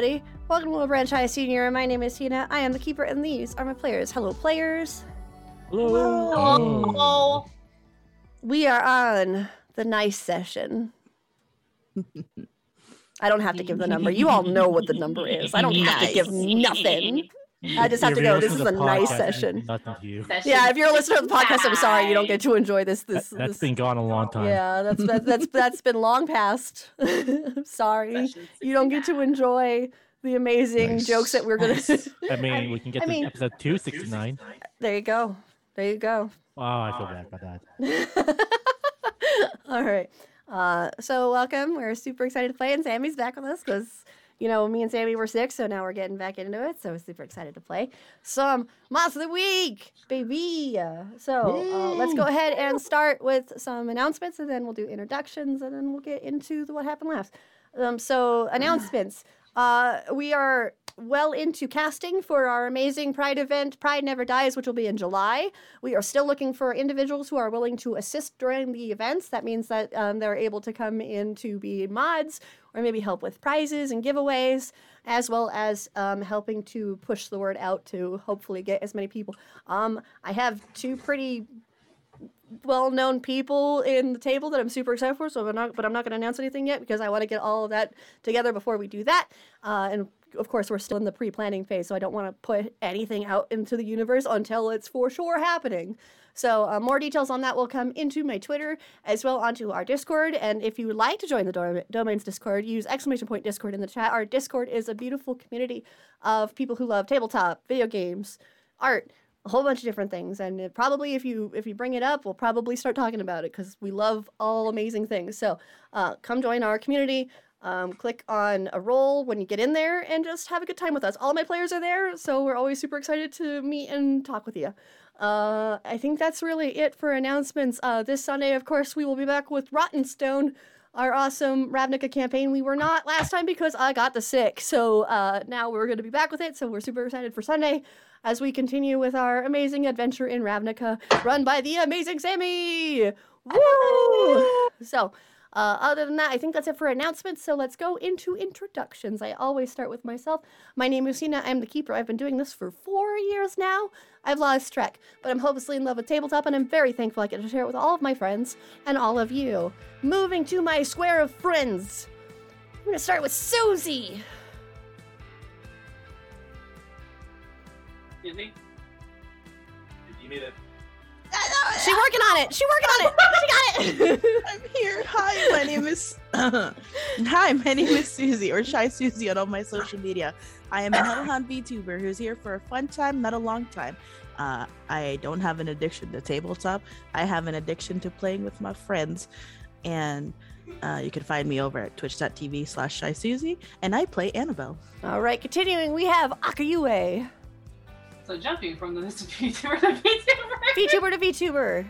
everybody. Welcome to Little Branch High Senior. My name is Tina. I am the keeper, and these are my players. Hello, players. Hello. Oh. We are on the nice session. I don't have to give the number. You all know what the number is. I don't have to give nothing. I just have If to go. This is a nice podcast, session. Nothing to you. Yeah, if you're a listener to the podcast, I'm sorry you don't get to enjoy this. That, This that's this- been gone a long time. Yeah, that's that's that's, that's been long past. I'm sorry. You don't get to enjoy the amazing Nice. jokes that we're gonna. I mean, we can get I to mean- episode 269. there you go. There you go. Wow, I feel bad about that. All right. Uh, so welcome. We're super excited to play, and Sammy's back with us because you know me and Sammy were sick, so now we're getting back into it. So we're super excited to play some Monster of the Week, baby. So uh, let's go ahead and start with some announcements, and then we'll do introductions, and then we'll get into the what happened last. Um, so announcements. Uh, we are well into casting for our amazing Pride event, Pride Never Dies, which will be in July. We are still looking for individuals who are willing to assist during the events. That means that um, they're able to come in to be mods or maybe help with prizes and giveaways, as well as um, helping to push the word out to hopefully get as many people. Um, I have two pretty well-known people in the table that I'm super excited for. So, I'm not, but I'm not going to announce anything yet because I want to get all of that together before we do that. Uh, and of course, we're still in the pre-planning phase, so I don't want to put anything out into the universe until it's for sure happening. So, uh, more details on that will come into my Twitter as well onto our Discord. And if you would like to join the Dom- Domains Discord, use exclamation point Discord in the chat. Our Discord is a beautiful community of people who love tabletop, video games, art, a whole bunch of different things and it probably if you if you bring it up we'll probably start talking about it because we love all amazing things so uh, come join our community um, click on a role when you get in there and just have a good time with us all my players are there so we're always super excited to meet and talk with you uh, i think that's really it for announcements uh, this sunday of course we will be back with rotten stone our awesome Ravnica campaign. We were not last time because I got the sick. So uh, now we're going to be back with it. So we're super excited for Sunday as we continue with our amazing adventure in Ravnica, run by the amazing Sammy. Woo! So, uh, other than that, I think that's it for announcements. So let's go into introductions. I always start with myself. My name is Sina. I'm the keeper. I've been doing this for four years now. I've lost track, but I'm hopelessly in love with tabletop, and I'm very thankful I get to share it with all of my friends and all of you. Moving to my square of friends. I'm gonna start with Susie. Excuse me? You need it. She working on it. She working on it. She got it. I'm here. Hi, my name is. Hi, my name is Susie, or Shy Susie on all my social media. I am a Hellhound VTuber who's here for a fun time, not a long time. Uh, I don't have an addiction to tabletop. I have an addiction to playing with my friends, and uh, you can find me over at twitch.tv slash Shy Susie, and I play Annabelle. All right, continuing, we have Akayue. So jumping from the VTuber to VTuber. VTuber to VTuber.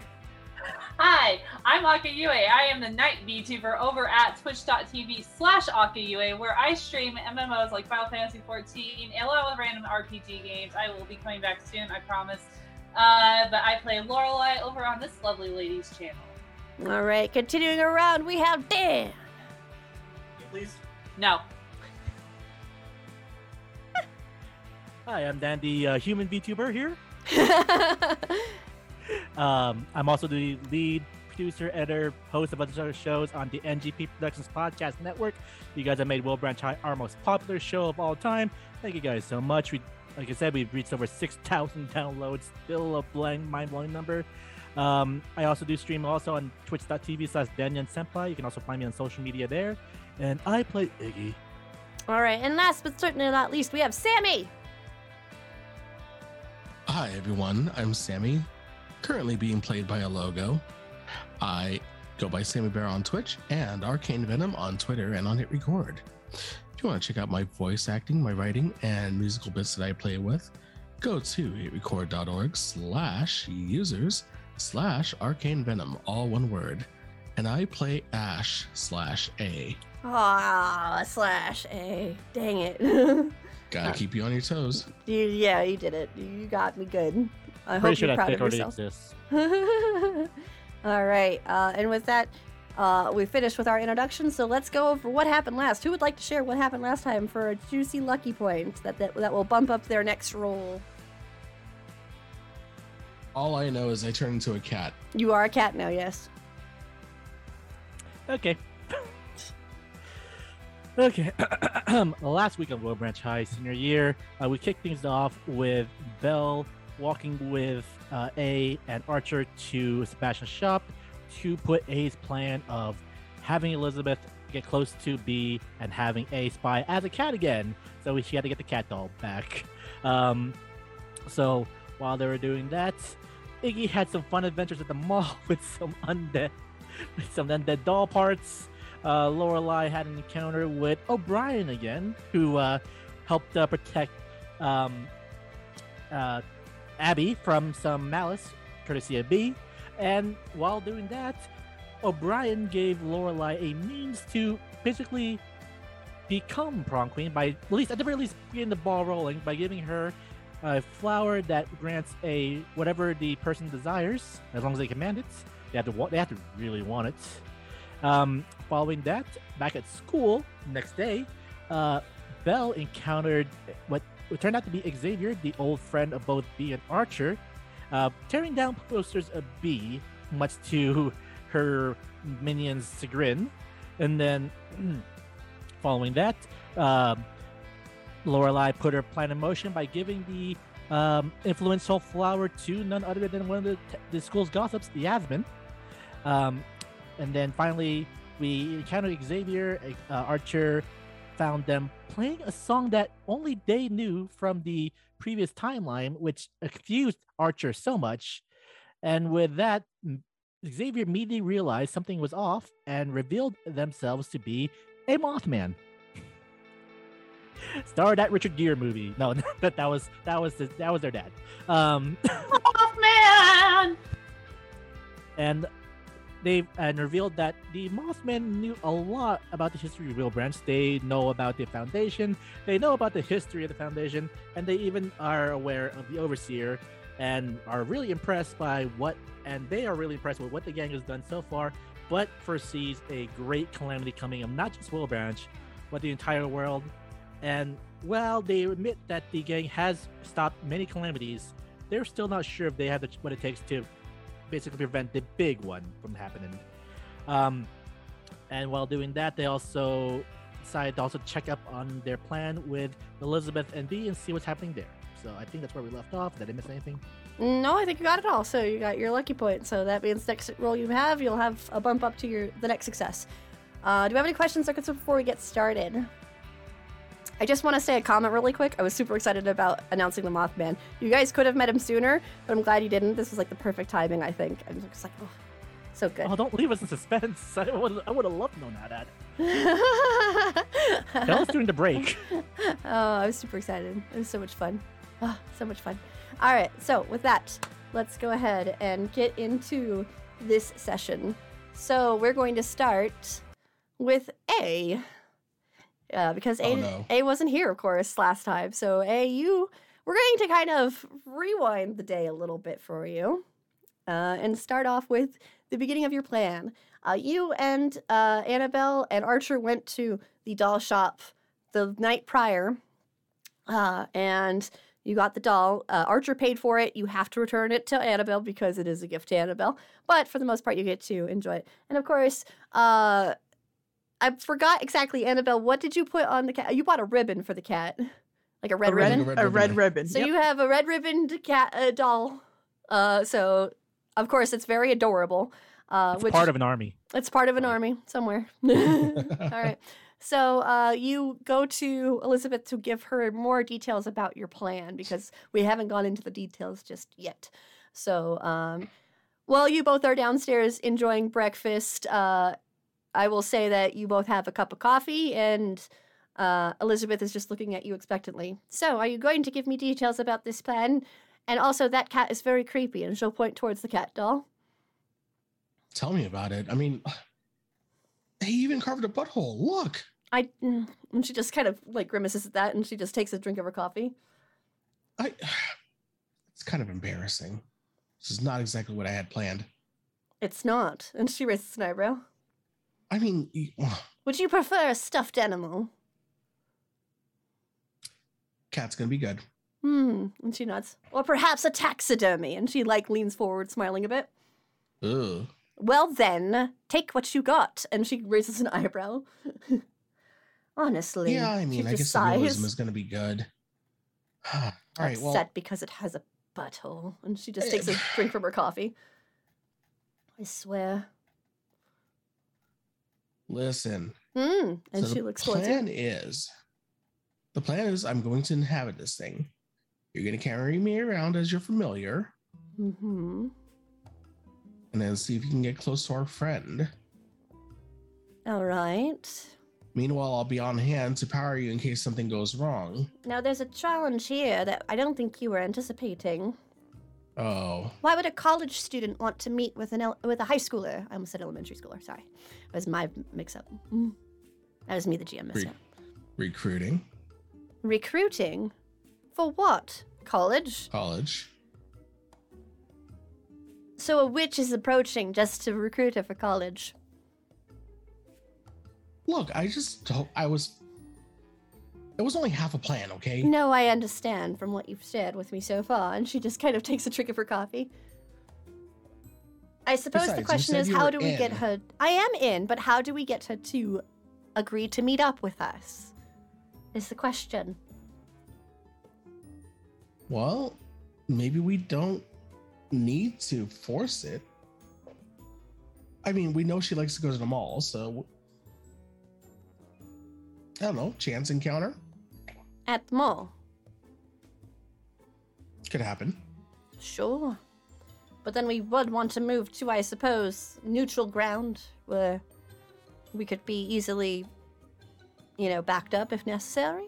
Hi, I'm Akayue. I am the night VTuber over at twitch.tv slash Akayue, where I stream MMOs like Final Fantasy XIV and a lot of random RPG games. I will be coming back soon, I promise. Uh, but I play Lorelei over on this lovely lady's channel. All right, continuing around, we have Dan. Please. No. Hi, I'm Dan, the uh, human VTuber here. Um, I'm also the lead producer, editor, host of other shows on the NGP Productions Podcast Network. You guys have made Wilbranch High our most popular show of all time. Thank you guys so much. We, like I said, we've reached over 6,000 downloads. Still a blank, mind-blowing number. Um, I also do stream also on twitch.tv slash Danyan Senpai. You can also find me on social media there. And I play Iggy. All right, and last but certainly not least, we have Sammy. Hi, everyone. I'm Sammy, currently being played by a logo. I go by Sammy Bear on Twitch and Arcane Venom on Twitter and on Hit Record. If you want to check out my voice acting, my writing, and musical bits that I play with, go to hitrecord.org slash users slash arcane venom, all one word. And I play Ash slash A. Ah, slash A. Dang it. Gotta keep you on your toes. you, yeah, you did it. You got me good. I Pretty hope sure you're proud of yourself. All right, uh, and with that, uh, we finished with our introduction, so let's go over what happened last. Who would like to share what happened last time for a juicy lucky point that that, that will bump up their next roll? All I know is I turned into a cat. You are a cat now, yes. Okay. Okay. Last week on Wilbranch High senior year, uh, we kicked things off with Belle walking with uh, A and Archer to Sebastian's shop to put A's plan of having Elizabeth get close to Bea and having A spy as a cat again. So she had to get the cat doll back. Um, so while they were doing that, Iggy had some fun adventures at the mall with some undead, with some undead doll parts. Uh, Lorelai had an encounter with O'Brien again, who uh, helped uh, protect um, uh, Abby from some malice, courtesy of Bea. And while doing that, O'Brien gave Lorelai a means to basically become prom queen by at least at the very least getting the ball rolling by giving her a flower that grants a whatever the person desires as long as they command it. They have to. They have to really want it. Um, following that, back at school next day, uh, Belle encountered what turned out to be Xavier, the old friend of both Bea and Archer, uh, tearing down posters of Bea, much to her minions' chagrin. And then, following that, um, Lorelai put her plan in motion by giving the um, influential flower to none other than one of the, the school's gossips, Yasmin. Um, and then finally, we encountered Xavier. Uh, Archer found them playing a song that only they knew from the previous timeline, which confused Archer so much. And with that, Xavier immediately realized something was off and revealed themselves to be a Mothman. Starred that Richard Gere movie. No, that that was that was that was their dad. Um, Mothman! and they and uh, revealed that the Mothman knew a lot about the history of Wilbranch. They know about the Foundation. They know about the history of the Foundation, and they even are aware of the Overseer, and are really impressed by what. And they are really impressed with what the gang has done so far, but foresees a great calamity coming of not just Wilbranch, but the entire world. And while they admit that the gang has stopped many calamities, they're still not sure if they have the, what it takes to basically prevent the big one from happening. Um, and while doing that, they also decided to also check up on their plan with Elizabeth and Bea and see what's happening there. So I think that's where we left off. Did I miss anything? No, I think you got it all. So you got your lucky point. So that means next roll you have, you'll have a bump up to your the next success. Uh, do we have any questions or concerns before we get started? I just want to say a comment really quick. I was super excited about announcing the Mothman. You guys could have met him sooner, but I'm glad you didn't. This was like the perfect timing, I think. I'm just like, oh, so good. Oh, don't leave us in suspense. I would, I would have loved knowing know that. Tell us during the break. oh, I was super excited. It was so much fun. Oh, so much fun. All right, so with that, let's go ahead and get into this session. So we're going to start with A. Uh, because A, Oh, no. A wasn't here, of course, last time. So A, you we're going to kind of rewind the day a little bit for you, uh, and start off with the beginning of your plan. Uh, you and uh, Annabelle and Archer went to the doll shop the night prior, uh, and you got the doll. Uh, Archer paid for it. You have to return it to Annabelle because it is a gift to Annabelle. But for the most part, you get to enjoy it. And of course, uh, I forgot exactly, Annabelle. What did you put on the cat? You bought a ribbon for the cat, like a red a red, ribbon. red a ribbon, red ribbon. So Yep. you have a red ribboned cat uh, doll. Uh, so of course it's very adorable. Uh, It's which part of an army. it's part of an army somewhere. All right. So uh, you go to Elizabeth to give her more details about your plan because we haven't gone into the details just yet. So um, while you both are downstairs enjoying breakfast, uh, I will say that you both have a cup of coffee and uh, Elizabeth is just looking at you expectantly. So, are you going to give me details about this plan? And also, that cat is very creepy, and she'll point towards the cat doll. Tell me about it. I mean, he even carved a butthole. Look. I mm, and she just kind of like grimaces at that, and she just takes a drink of her coffee. I. It's kind of embarrassing. This is not exactly what I had planned. It's not, and she raises an eyebrow. I mean, Would you prefer a stuffed animal? cat's gonna be good. Hmm. And she nods. Or perhaps a taxidermy. And she like leans forward, smiling a bit. Ugh. Well then, take what you got. And she raises an eyebrow. Honestly. Yeah, I mean, I guess the realism is gonna be good. All right, upset well, because it has a butthole. And she just takes a drink from her coffee. I swear. Listen. Hmm. And so she the looks towards you. plan is, the plan is, I'm going to inhabit this thing. You're gonna carry me around as your familiar, Mm-hmm. and then see if you can get close to our friend. All right. Meanwhile, I'll be on hand to power you in case something goes wrong. Now there's a challenge here that I don't think you were anticipating. Oh, Why would a college student want to meet with an el- with a high schooler? I almost said elementary schooler. Sorry, it was my mix-up. Mm. That was me, the GM, messed Re- up. recruiting, Recruiting, for what? College. college. So a witch is approaching just to recruit her for college. Look, I just don't. I was. It was only half a plan, okay? No, I understand from what you've shared with me so far. And she just kind of takes a trick of her coffee. I suppose Besides, the question is how do we get her? I am in, but how do we get her to agree to meet up with us? Is the question. Well, maybe we don't need to force it. I mean, we know she likes to go to the mall, so I don't know. Chance encounter At the mall. could happen. Sure. But then we would want to move to, I suppose, neutral ground where we could be easily, you know, backed up if necessary.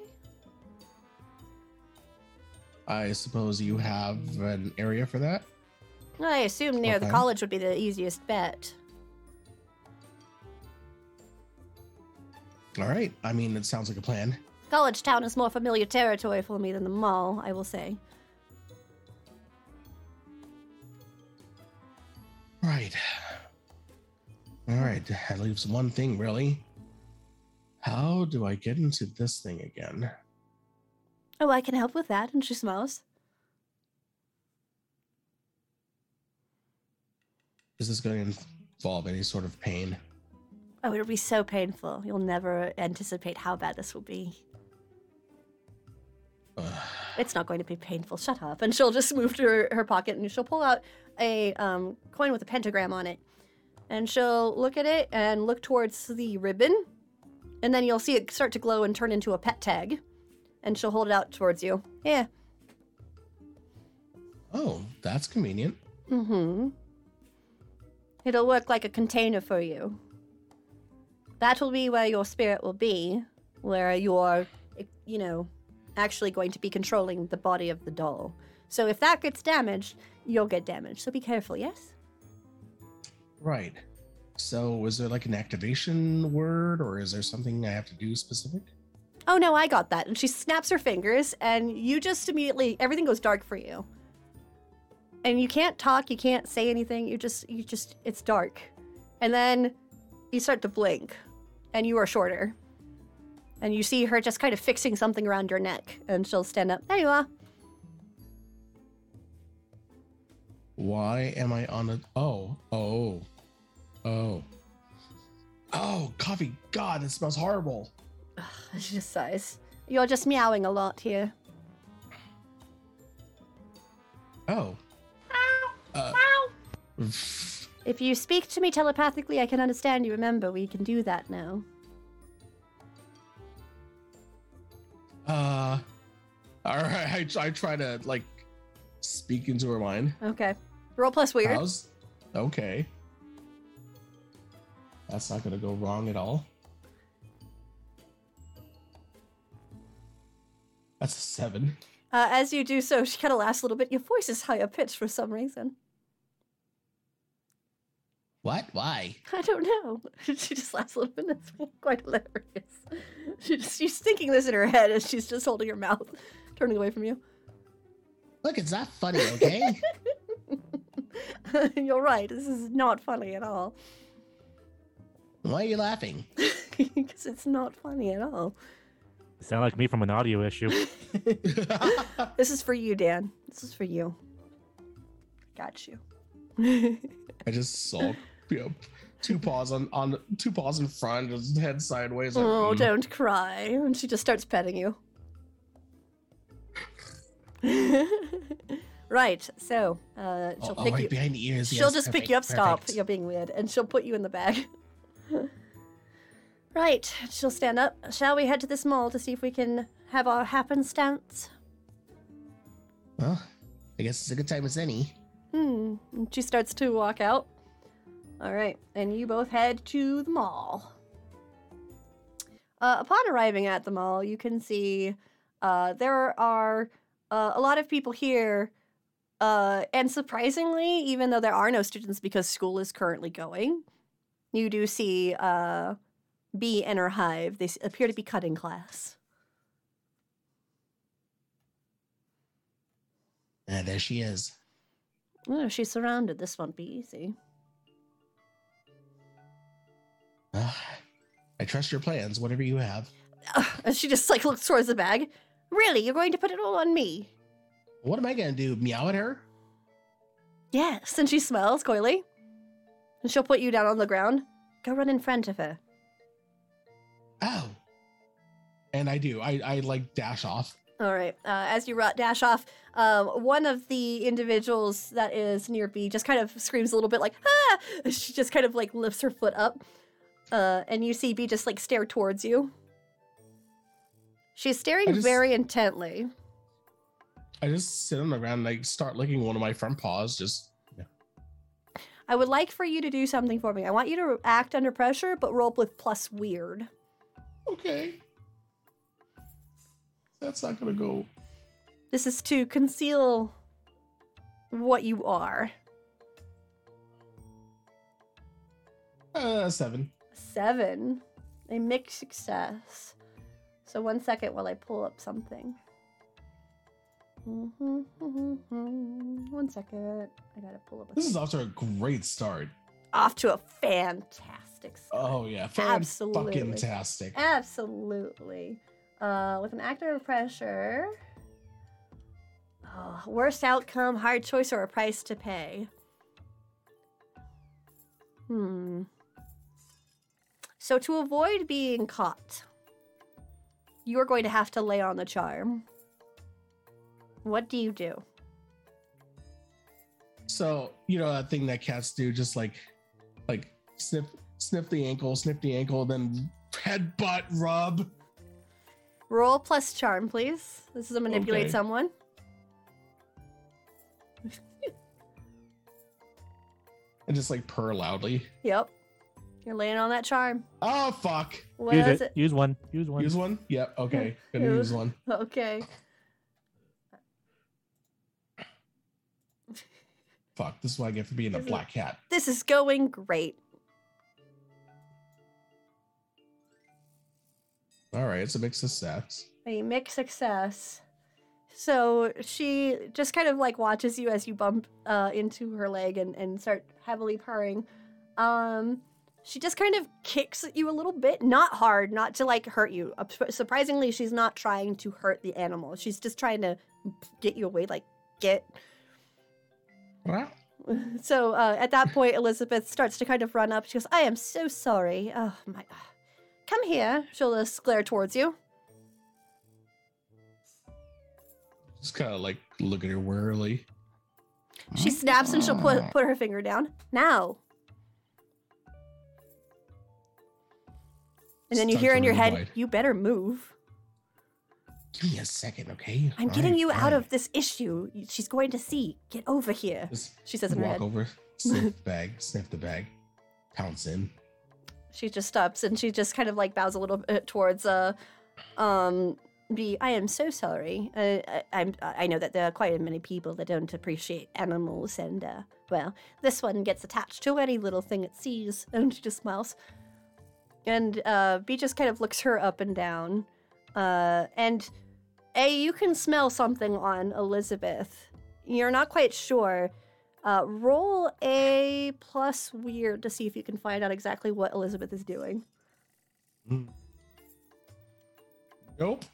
I suppose you have an area for that. I assume near the college would be the easiest bet. All right. I mean, it sounds like a plan. College Town is more familiar territory for me than the mall, I will say. Right. All right. That leaves one thing, really. How do I get into this thing again? Oh, I can help with that, and she smiles. Is this going to involve any sort of pain? Oh, it'll be so painful. You'll never anticipate how bad this will be. It's not going to be painful. Shut up. And she'll just move to her, her pocket and she'll pull out a um, coin with a pentagram on it. And she'll look at it and look towards the ribbon. And then you'll see it start to glow and turn into a pet tag. And she'll hold it out towards you. Yeah. oh, that's convenient. Mm hmm. It'll work like a container for you. That will be where your spirit will be, where you're, you know, actually going to be controlling the body of the doll. So if that gets damaged, you'll get damaged. So be careful, yes? Right. So, is there like an activation word, or is there something I have to do specific? Oh no, I got that. And she snaps her fingers, and you just immediately, everything goes dark for you. And you can't talk, you can't say anything, you just, you just, it's dark. And then you start to blink, and you are shorter. And you see her just kind of fixing something around your neck, and she'll stand up. There you are. Why am I on a? Oh, oh, oh, oh! Coffee. God, it smells horrible. She just sighs. You're just meowing a lot here. Oh. Uh, If you speak to me telepathically, I can understand you. Remember, we can do that now. uh. All right. I, I try to like speak into her mind. Okay. Roll plus weird. How's okay? That's not gonna go wrong at all. That's a seven. Uh, as you do so, she kind of laughs a little bit. Your voice is higher pitched for some reason. What? Why? I don't know. she just laughs a little bit. That's quite hilarious. She just, she's thinking this in her head as she's just holding her mouth, turning away from you. Look, it's not funny, okay? You're right. This is not funny at all. Why are you laughing? Because it's not funny at all. Sound like me from an audio issue. This is for you, Dan. This is for you. Got you. I just saw you know, two paws on, on two paws in front, just head sideways. like, oh, mm. don't cry. And she just starts petting you. Right. So uh, she'll Oh, oh, pick you. behind the ears. She'll yes, just pick you up. Stop. perfect. You're being weird, and she'll put you in the bag. right. She'll stand up. Shall we head to this mall to see if we can have our happenstance? Well, I guess it's a good time as any. Hmm. And she starts to walk out. All right, and you both head to the mall. Uh, upon arriving at the mall, you can see uh, there are uh, a lot of people here, uh, and surprisingly, even though there are no students because school is currently going, you do see uh, Bea and her hive. They appear to be cutting class. And there she is. Oh, she's surrounded. This won't be easy. Ah, I trust your plans, whatever you have. And she just like looks towards the bag. Really, you're going to put it all on me? What am I gonna do? Meow at her? Yes, and she smells coyly. And she'll put you down on the ground. Go run in front of her. Oh. And I do. I, I like dash off. All right. Uh, as you dash off, um, one of the individuals that is near Bea just kind of screams a little bit like, ah! She just kind of like lifts her foot up. Uh, and you see Bea just like stare towards you. She's staring just- very intently. I just sit on the ground and I start licking one of my front paws. Just I would like for you to do something for me. I want you to act under pressure, but roll with plus weird. okay. That's not gonna go. This is to conceal what you are. Uh, seven. Seven. A mixed success. So one second while I pull up something. One second. I gotta pull up a This is off to a great start. off to a fantastic start. Oh yeah, Absolutely. fantastic. Absolutely. Uh, with an actor of pressure. Oh, worst outcome, hard choice, or a price to pay. Hmm. So, to avoid being caught, you're going to have to lay on the charm. What do you do? So you know that thing that cats do, just like, like sniff, sniff the ankle, sniff the ankle, then headbutt, rub. Roll plus charm, please. This is a manipulate Okay. someone. and just like purr loudly. Yep. You're laying on that charm. Oh fuck! What use is it. it? Use one. Use one. Use one. Yep. Okay. Gonna Use- use one. Okay. Fuck. This is what I get for being a black cat. This is going great. All right. It's a mix of success. A mixed success. So she just kind of like watches you as you bump uh, into her leg and, and start heavily purring. Um, she just kind of kicks at you a little bit, not hard, not to like hurt you. Uh, Surprisingly, she's not trying to hurt the animal. She's just trying to get you away, like get. Wow. So uh, at that point, Elizabeth starts to kind of run up. She goes, "I am so sorry. Oh my, come here." She'll just glare towards you. Just kind of like look at her warily. She snaps and she'll put put her finger down. Now. And then you Stuck hear in your head, wide. "You better move. Give me a second, okay? I'm getting right, you out fine. of this issue. She's going to see. Get over here." Just She says in her walk head. over, sniff the bag, sniff the bag, pounce in. She just stops and she just kind of like bows a little bit towards uh um Bea. I am so sorry. Uh, I, I'm I know that there are quite many people that don't appreciate animals, and uh, well, this one gets attached to any little thing it sees, and she just smiles. And uh, Bea just kind of looks her up and down, uh, and A, you can smell something on Elizabeth. You're not quite sure. Uh, roll a plus weird to see if you can find out exactly what Elizabeth is doing. Nope.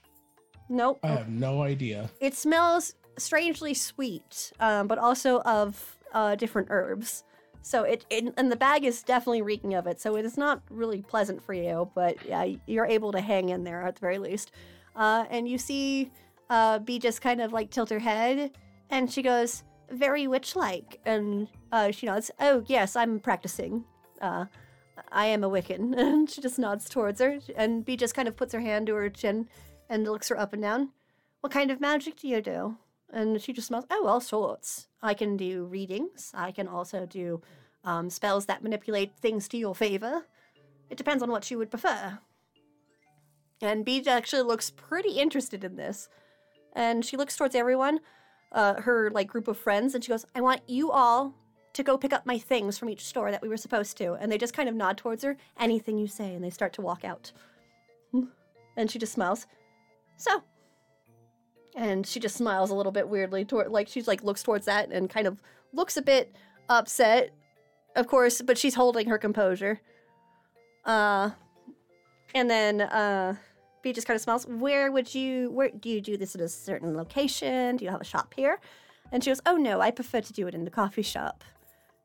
Nope. I have no idea. It smells strangely sweet, um, but also of uh, different herbs. So it, it and the bag is definitely reeking of it. So it is not really pleasant for you, but yeah, you're able to hang in there at the very least. Uh, and you see uh, Bea just kind of like tilt her head, and she goes, "Very witch-like," and uh, she nods. Oh yes, I'm practicing. Uh, I am a Wiccan, and she just nods towards her, and Bea just kind of puts her hand to her chin and looks her up and down. What kind of magic do you do? And she just smells, oh, all sorts. I can do readings. I can also do um, spells that manipulate things to your favor. It depends on what you would prefer. And Bea actually looks pretty interested in this. And she looks towards everyone, uh, her like group of friends, and she goes, I want you all to go pick up my things from each store that we were supposed to. And they just kind of nod towards her, anything you say, and they start to walk out. And she just smiles. So, and she just smiles a little bit weirdly toward like she's like looks towards that and kind of looks a bit upset of course but she's holding her composure uh and then uh Just kind of smiles where would you where do you do this at a certain location do you have a shop here and she goes oh no i prefer to do it in the coffee shop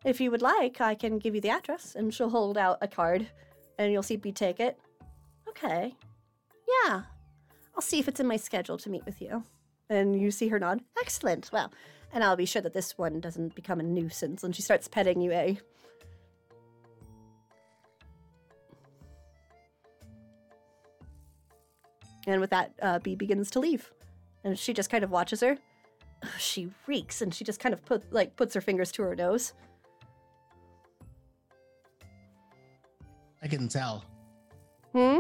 if you would like i can give you the address and she'll hold out a card and you'll see Bea take it okay yeah I'll see if it's in my schedule to meet with you. And you see her nod. Excellent. Well, and I'll be sure that this one doesn't become a nuisance. And she starts petting you, eh? And with that, uh, Bea begins to leave, and she just kind of watches her. She reeks, and she just kind of put like puts her fingers to her nose. I can tell. Hmm.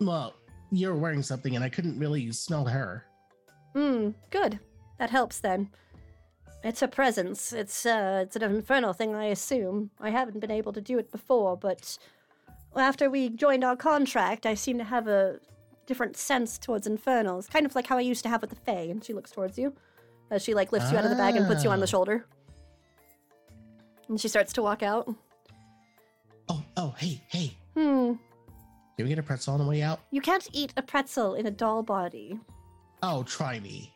Well, you're wearing something and I couldn't really smell her. Hmm. Good. That helps then. It's a presence. It's uh, it's an infernal thing, I assume. I haven't been able to do it before, but after we joined our contract, I seem to have a different sense towards infernals, kind of like how I used to have with the Fae. And she looks towards you as she like lifts you out of the bag and puts you on the Ah. shoulder. And she starts to walk out. Oh, oh, hey, hey. Hmm. Did we get a pretzel on the way out? You can't eat a pretzel in a doll body. Oh, try me.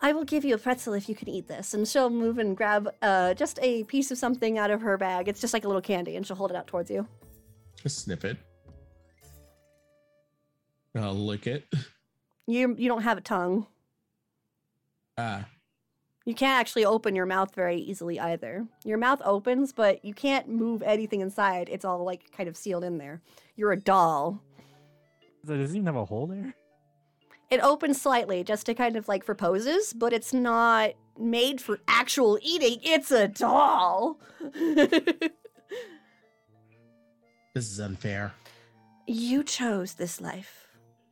I will give you a pretzel if you can eat this. And she'll move and grab uh, just a piece of something out of her bag. It's just like a little candy, and she'll hold it out towards you. Just sniff it. I'll lick it. You you don't have a tongue. Ah, You can't actually open your mouth very easily either. Your mouth opens, but you can't move anything inside. It's all like kind of sealed in there. You're a doll. So does it even have a hole there? It opens slightly just to kind of like for poses, but it's not made for actual eating. It's a doll. this is unfair. you chose this life.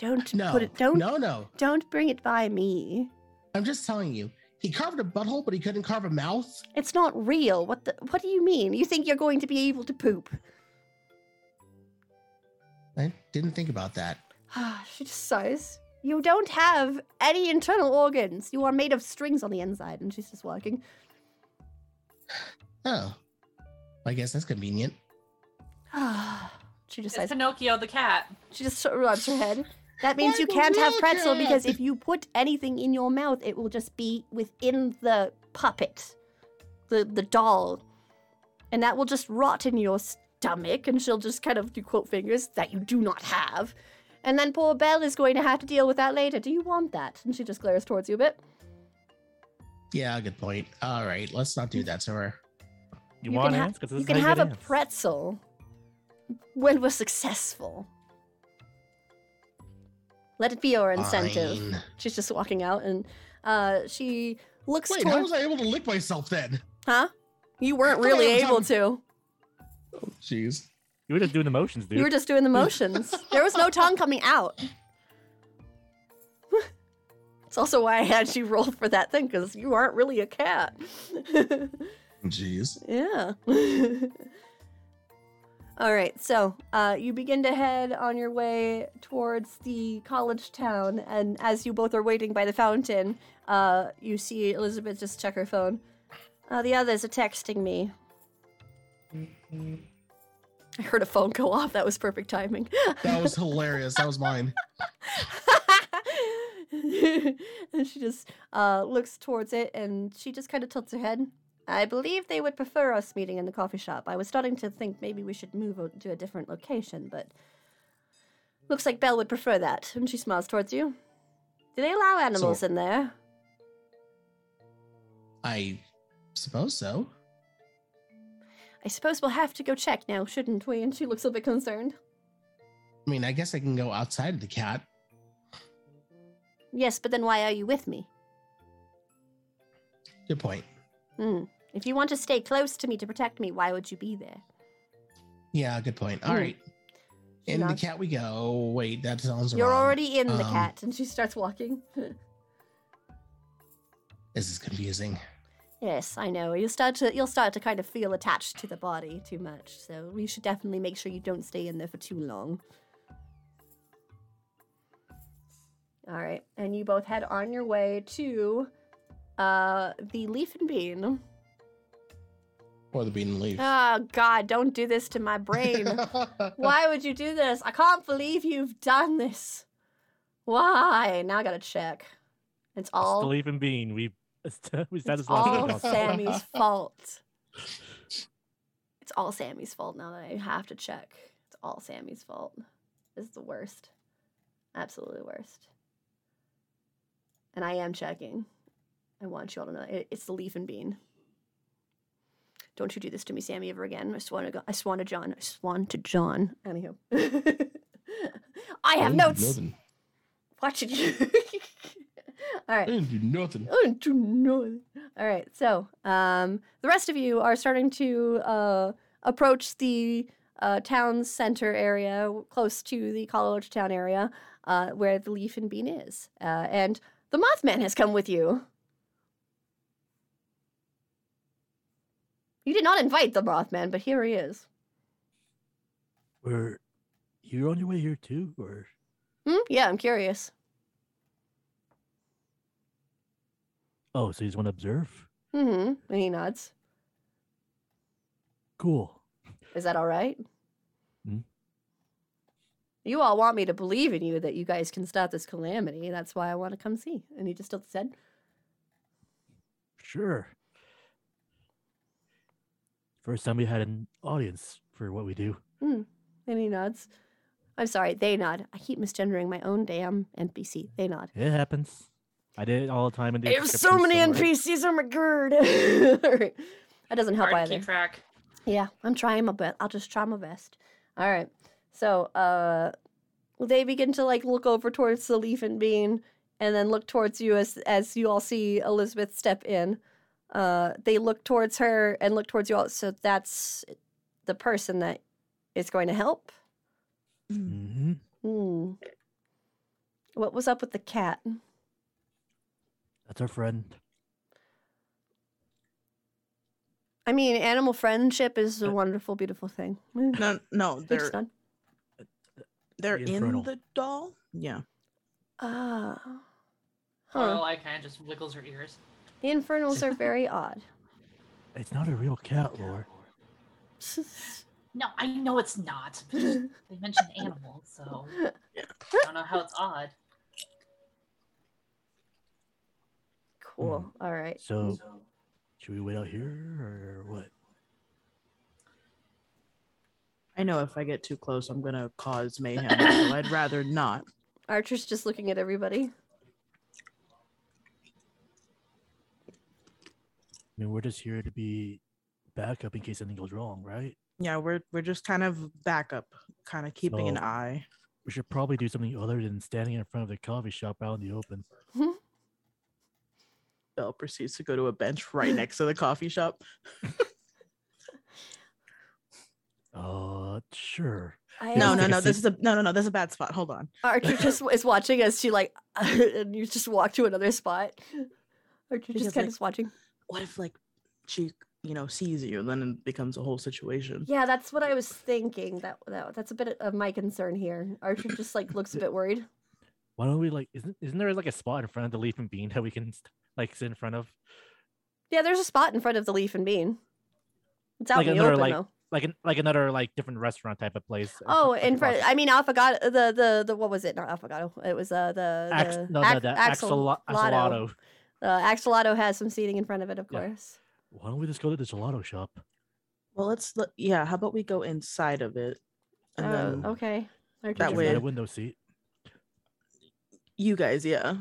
Don't No, put it don't no, no. don't bring it by me. I'm just telling you. He carved a butthole, but he couldn't carve a mouth. It's not real. What the what do you mean? You think you're going to be able to poop? I didn't think about that. she just sighs. You don't have any internal organs. You are made of strings on the inside. And she's just walking. Oh, I guess that's convenient. she just It's sighs. Pinocchio the cat. She just rubs her head. That means you can't have pretzel because if you put anything in your mouth, it will just be within the puppet, the the doll, and that will just rot in your stomach. And she'll just kind of do quote fingers that you do not have, and then poor Belle is going to have to deal with that later. Do you want that? And she just glares towards you a bit. Yeah, good point. All right, let's not do that to her. You, You want can ha- ants? 'Cause You can have a pretzel when we're successful. Let it be your incentive. Fine. She's just walking out, and uh, she looks Wait, how was I able to lick myself then? Huh? You weren't really able on- to. Oh, jeez. You were just doing the motions, dude. You were just doing the motions. there was no tongue coming out. it's also why I had you roll for that thing, because you aren't really a cat. Jeez. yeah. All right, so uh, you begin to head on your way towards the college town, and as you both are waiting by the fountain, uh, you see Elizabeth just check her phone. Uh, the others are texting me. I heard a phone go off. That was perfect timing. That was hilarious. That was mine. and she just uh, looks towards it and she just kind of tilts her head. I believe they would prefer us meeting in the coffee shop. I was starting to think maybe we should move to a different location, but looks like Belle would prefer that. And she smiles towards you. Do they allow animals So- in there? I suppose so. I suppose we'll have to go check now, shouldn't we? And she looks a bit concerned. I mean, I guess I can go outside of the cat. Yes, but then why are you with me? Good point. Hmm. If you want to stay close to me to protect me, why would you be there? Yeah, good point. All Hmm. right. In the cat we go. Wait, that sounds You're wrong. already in the Um, cat, and she starts walking. This is confusing. yes, I know. You'll start to you'll start to kind of feel attached to the body too much. So we should definitely make sure you don't stay in there for too long. All right, and you both head on your way to uh the leaf and bean. Or the bean and leaf. Oh God! Don't do this to my brain. Why would you do this? I can't believe you've done this. Why? Now I gotta check. It's It's all the leaf and bean. We we It's satisfied all Sammy's fault. It's all Sammy's fault now that I have to check. It's all Sammy's fault. This is the worst. Absolutely worst. And I am checking. I want you all to know it, it's the leaf and bean. Don't you do this to me, Sammy, ever again. I swan to go- I swan to John. I swan to John. Anywho. I have didn't notes. Did you All I didn't do nothing. I didn't do nothing. All right, so um, the rest of you are starting to uh, approach the uh, town center area, close to the college town area, uh, where the leaf and bean is, uh, and the Mothman has come with you. You did not invite the Mothman, but here he is. Were you on your way here too, or Hmm? Yeah, I'm curious. oh, so you just want to observe? Mm-hmm. And he nods. Cool. Is that all right? Hmm? You all want me to believe in you that you guys can stop this calamity. That's why I want to come see. And he just tilts his head. Sure. First time we had an audience for what we do. And he nods. I'm sorry, they nod. I keep misgendering my own damn NPC. They nod. It happens. I did it all the time in the. I have so many NPCs. Oh my god. All right. That doesn't help Hard either. keep track. Yeah, I'm trying my best. I'll just try my best. All right. So, uh, they begin to like look over towards the leaf and bean, and then look towards you as as you all see Elizabeth step in. Uh, they look towards her and look towards you all. So that's the person that is going to help. hmm Hmm. What was up with the cat? That's our friend. I mean, animal friendship is a Uh, wonderful, beautiful thing. No, no, they're done. they're The in the doll. Yeah. Ah. Oh, Huh. I kind of just wiggles her ears. The infernals are very odd. It's not a real cat, Lore. No, I know it's not. They mentioned animals, so I don't know how it's odd. cool. Hmm. All right. So, should we wait out here or what? I know if I get too close, I'm gonna cause mayhem. so I'd rather not. Archer's just looking at everybody. I mean, we're just here to be backup in case anything goes wrong, right? Yeah, we're we're just kind of backup, kind of keeping an eye. We should probably do something other than standing in front of the coffee shop out in the open. Belle proceeds to go to a bench right next to the coffee shop. Uh, sure. I No, no, no. This is a no, no, no. This is a bad spot. Hold on. Archer just is watching as she like, and you just walk to another spot. Archer Because, just kind like- of watching. What if like she you know, sees you, then it becomes a whole situation. Yeah, that's what I was thinking. That, that that's a bit of my concern here. Archer just like looks a bit worried. Why don't we like? Isn't isn't there like a spot in front of the leaf and bean that we can like sit in front of? Yeah, there's a spot in front of the leaf and bean. It's out Like in the another, open like, though. Like an, like another like different restaurant type of place. Oh, like in front. I mean, Affogato. The the the what was it? Not Affogato. It was uh the Ax- the no, Ac- no, the Axel- Axolo- Axolotl. Uh, Axolotl has some seating in front of it, of Yeah. course. Why don't we just go to the gelato shop? Well, let's look. Yeah, how about we go inside of it, and Oh, then okay. Archer That just- Just way- get a window seat. you guys, yeah,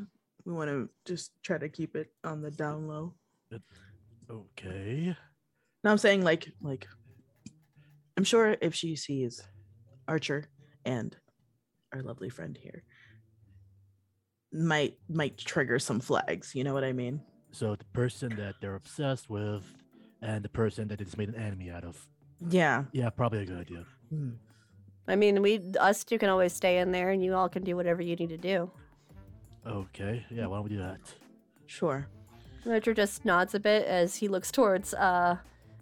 we want to just try to keep it on the down low. Okay. Now I'm saying like like I'm sure if she sees Archer and our lovely friend here might might trigger some flags, you know what I mean? So the person that they're obsessed with, and the person that it's made an enemy out of. Yeah. Yeah, probably a good idea. Hmm. I mean, we us two can always stay in there, and you all can do whatever you need to do. Okay. Yeah. Why don't we do that? Sure. Richard just nods a bit as he looks towards uh,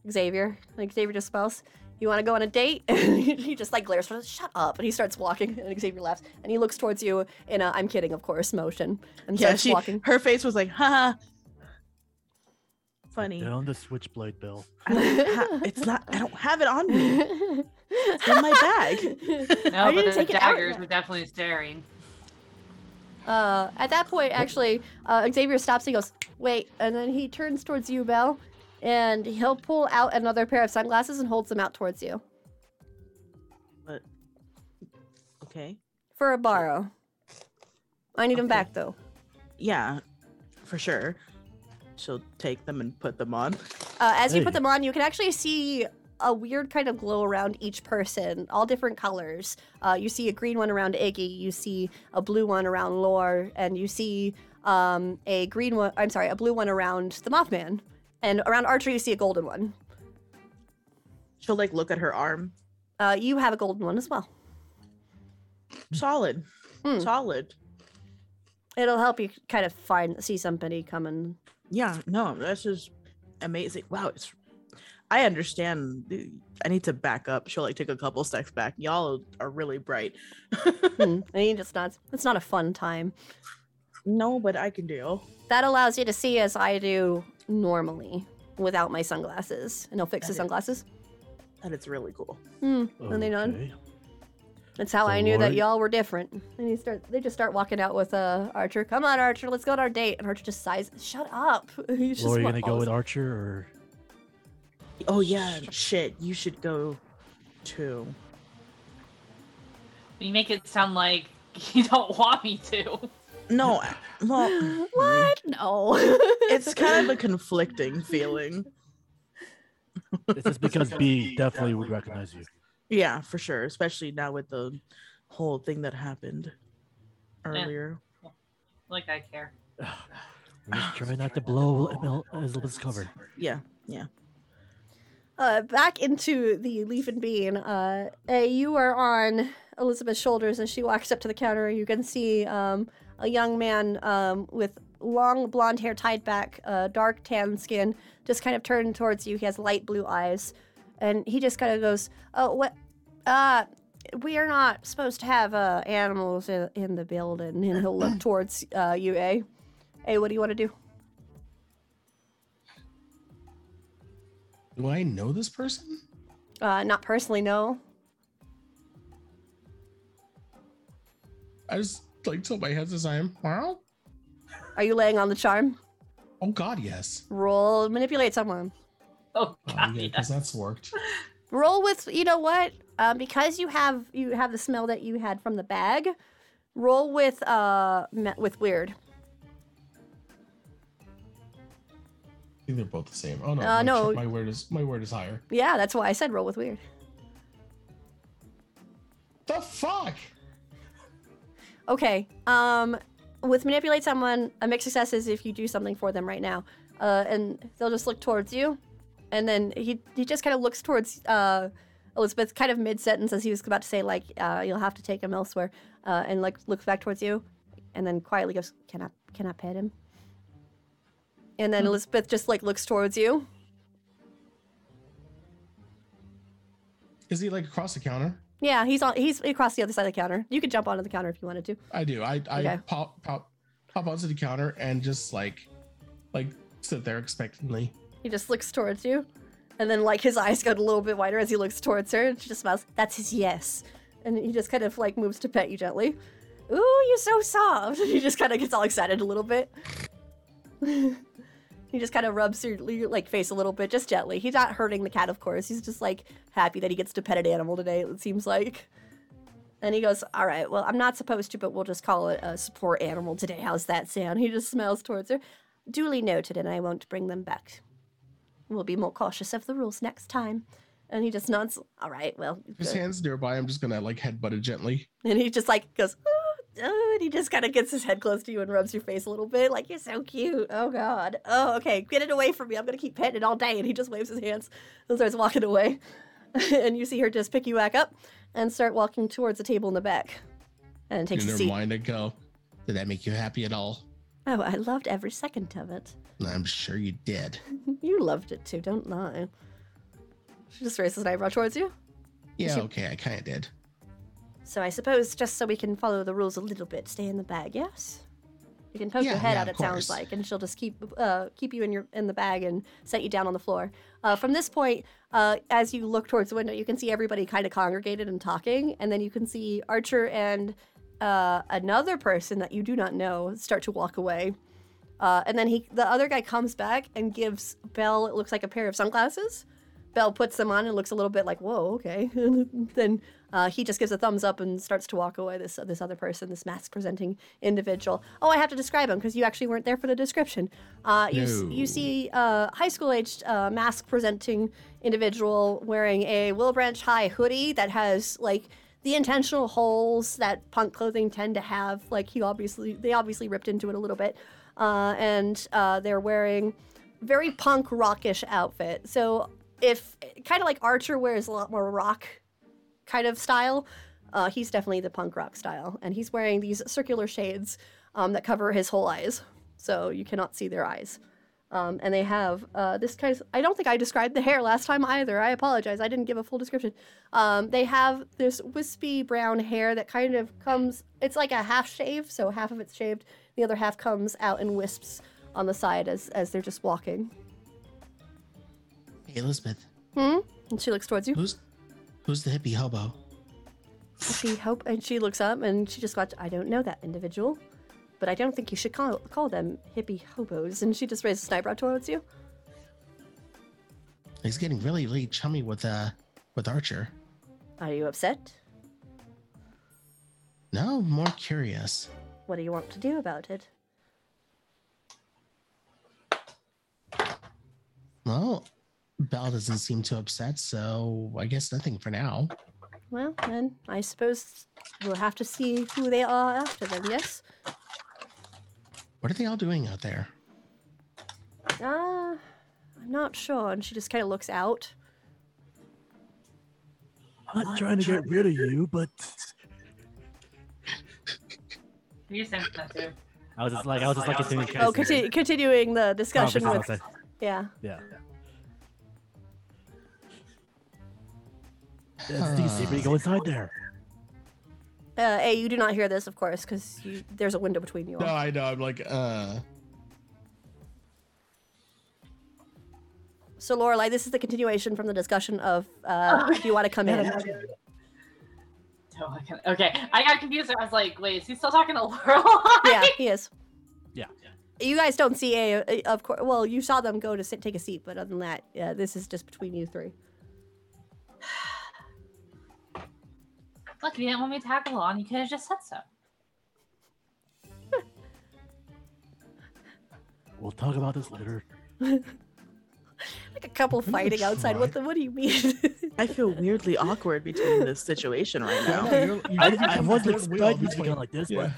Xavier. Like Xavier just smells. You want to go on a date? And he just like glares for us. Shut up! And he starts walking, and Xavier laughs, and he looks towards you in a "I'm kidding, of course" motion, and Yeah, starts she walking. her face was like, haha. Funny. Down the switchblade, Bill. I ha- it's not I don't have it on me. It's in my bag. No, but didn't the take it out daggers yet. were definitely staring. Uh, at that point, actually, uh, Xavier stops. And he goes, "Wait!" And then he turns towards you, Belle, and he'll pull out another pair of sunglasses and holds them out towards you But okay. for a borrow. I need them back though. Yeah, for sure. She'll take them and put them on. Uh, as you put them on, you can actually see a weird kind of glow around each person, all different colors. Uh, you see a green one around Iggy, you see a blue one around Lore, and you see um, a green one. I'm sorry, a blue one around the Mothman, and around Archer you see a golden one. She'll like look at her arm. Uh, you have a golden one as well. Solid. Hmm. Solid. It'll help you kind of find see somebody coming. Yeah, no, this is amazing. Wow, it's I understand. I need to back up. She'll like take a couple steps back. Y'all are really bright. Hmm. and he just nods. It's not a fun time. no, but I can deal. That allows you to see as I do normally without my sunglasses. And he'll fix his Okay. sunglasses. That it's really cool. Hmm. And they nod. Okay. That's how So I knew that y'all were different. And he start they just start walking out with uh Archer. Come on, Archer, let's go on our date. And Archer just sighs. Shut up. He's just Laura, you wa- gonna go with Archer or? Oh yeah, shit. You should go too. You make it sound like you don't want me to. No, well, What? No. it's kind of a conflicting feeling. This is because Bea definitely would recognize you. Yeah, for sure. Especially now with the whole thing that happened earlier. Like I care. We're just trying not to blow Emil- Elizabeth's cover. Yeah, yeah. uh, back into the leaf and bean. Uh, uh, you are on Elizabeth's shoulders as she walks up to the counter. You can see um, a young man um, with long blonde hair tied back, uh, dark tan skin, just kind of turned towards you. He has light blue eyes, and he just kind of goes, "Oh, what? Uh, we are not supposed to have uh, animals in, in the building." And he'll look towards uh, you, A. A, what do you want to do? Do I know this person? Uh, not personally, no. I just like tilt my head as I am. Wow. Are you laying on the charm? Oh God, yes. Roll manipulate someone. Oh Oh, yeah, because that's worked. Roll with you know what? Um, because you have you have the smell that you had from the bag. Roll with uh me- with weird. I think they're both the same. Oh no, Uh, my, no. my word is my word is higher. Yeah, that's why I said roll with weird. The fuck? Okay. Um, with manipulate someone, a mixed success is if you do something for them right now, uh, and they'll just look towards you, and then he he just kind of looks towards uh, Elizabeth, kind of mid sentence as he was about to say like uh, you'll have to take him elsewhere, uh, and like looks back towards you, and then quietly goes, "Can I can I pet him?" And then mm-hmm. Elizabeth just like looks towards you. Is he like across the counter? Yeah, he's on. He's across the other side of the counter. You could jump onto the counter if you wanted to. I do. I I Okay. pop pop pop onto the counter and just like like sit there expectantly. He just looks towards you, and then like his eyes get a little bit wider as he looks towards her, and she just smiles. That's his yes, and he just kind of like moves to pet you gently. Ooh, you're so soft. he just kind of gets all excited a little bit. he just kind of rubs your, your like face a little bit, just gently. He's not hurting the cat, of course. He's just like happy that he gets to pet an animal today. It seems like. And he goes, All right, well, I'm not supposed to, but we'll just call it a support animal today. How's that sound? He just smiles towards her. Duly noted, and I won't bring them back. We'll be more cautious of the rules next time. And he just nods. All right, well. His good." hands nearby. I'm just gonna like headbutt it gently. And he just like goes, oh, oh, and he just kind of gets his head close to you and rubs your face a little bit, like, You're so cute. Oh, God. Oh, okay. Get it away from me. I'm going to keep petting it all day. And he just waves his hands and starts walking away. and you see her just pick you back up and start walking towards the table in the back and take a seat. mind, I go, "Did that make you happy at all?" Oh, I loved every second of it. I'm sure you did. You loved it too, don't lie. She just raises an eyebrow towards you. Yeah, She- okay, I kind of did. So I suppose just so we can follow the rules a little bit, stay in the bag, yes? You can poke your head yeah, out, it sounds like, and she'll just keep uh, keep you in your in the bag and set you down on the floor. Uh, from this point, uh, as you look towards the window, you can see everybody kind of congregated and talking, and then you can see Archer and uh, another person that you do not know start to walk away. Uh, and then he, the other guy, comes back and gives Bell. It looks like a pair of sunglasses. Belle puts them on and looks a little bit like, "Whoa, okay." then uh, he just gives a thumbs up and starts to walk away. This this other person, this mask presenting individual. Oh, I have to describe him because you actually weren't there for the description. Uh, you s- you see a high school aged uh, mask presenting individual wearing a Wilbranch High hoodie that has like the intentional holes that punk clothing tend to have. Like he obviously they obviously ripped into it a little bit, uh, and uh, they're wearing very punk rockish outfit. So if kind of like Archer wears a lot more rock kind of style, uh, he's definitely the punk rock style, and he's wearing these circular shades um, that cover his whole eyes, so you cannot see their eyes. Um, and they have uh, this kind of. I don't think I described the hair last time either. I apologize. I didn't give a full description. Um, they have this wispy brown hair that kind of comes. It's like a half shave, so half of it's shaved, the other half comes out in wisps on the side as as they're just walking. Hey, Elizabeth, Hmm. And she looks towards you. who's who's the hippie hobo? She hope, and she looks up, and she just got. I don't know that individual, but I don't think you should call call them hippie hobos. And she just raises an eyebrow towards you. He's getting really, really chummy with uh with Archer. Are you upset? No, more curious. What do you want to do about it? Well, Belle doesn't seem too upset, so I guess nothing for now. Well, then I suppose we'll have to see who they are after them. Yes. What are they all doing out there? Uh, I'm not sure. And she just kind of looks out. I'm not trying to get rid of you, but You sensitive. I was just like, I was just like, continuing. Oh, conti- continuing the discussion with. Yeah. Yeah. Yeah, Steve, see if we go inside there. Uh, A, you do not hear this, of course, because there's a window between you all. No, I know. I'm like, uh, So, Lorelai, this is the continuation from the discussion of uh, do you want to come in? Oh, I can- Okay, I got confused. I was like, wait, is he still talking to Lorelai? yeah, he is. Yeah. You guys don't see A, uh, of course. Well, you saw them go to sit, take a seat, but other than that, yeah, this is just between you three. Look, if you didn't want me to tag along, you could have just said so. We'll talk about this later. Like a couple gonna fighting outside. What the? What do you mean? I feel weirdly awkward between this situation right now. yeah, you're- you- I, you I wasn't expecting this it to go like this, Yeah.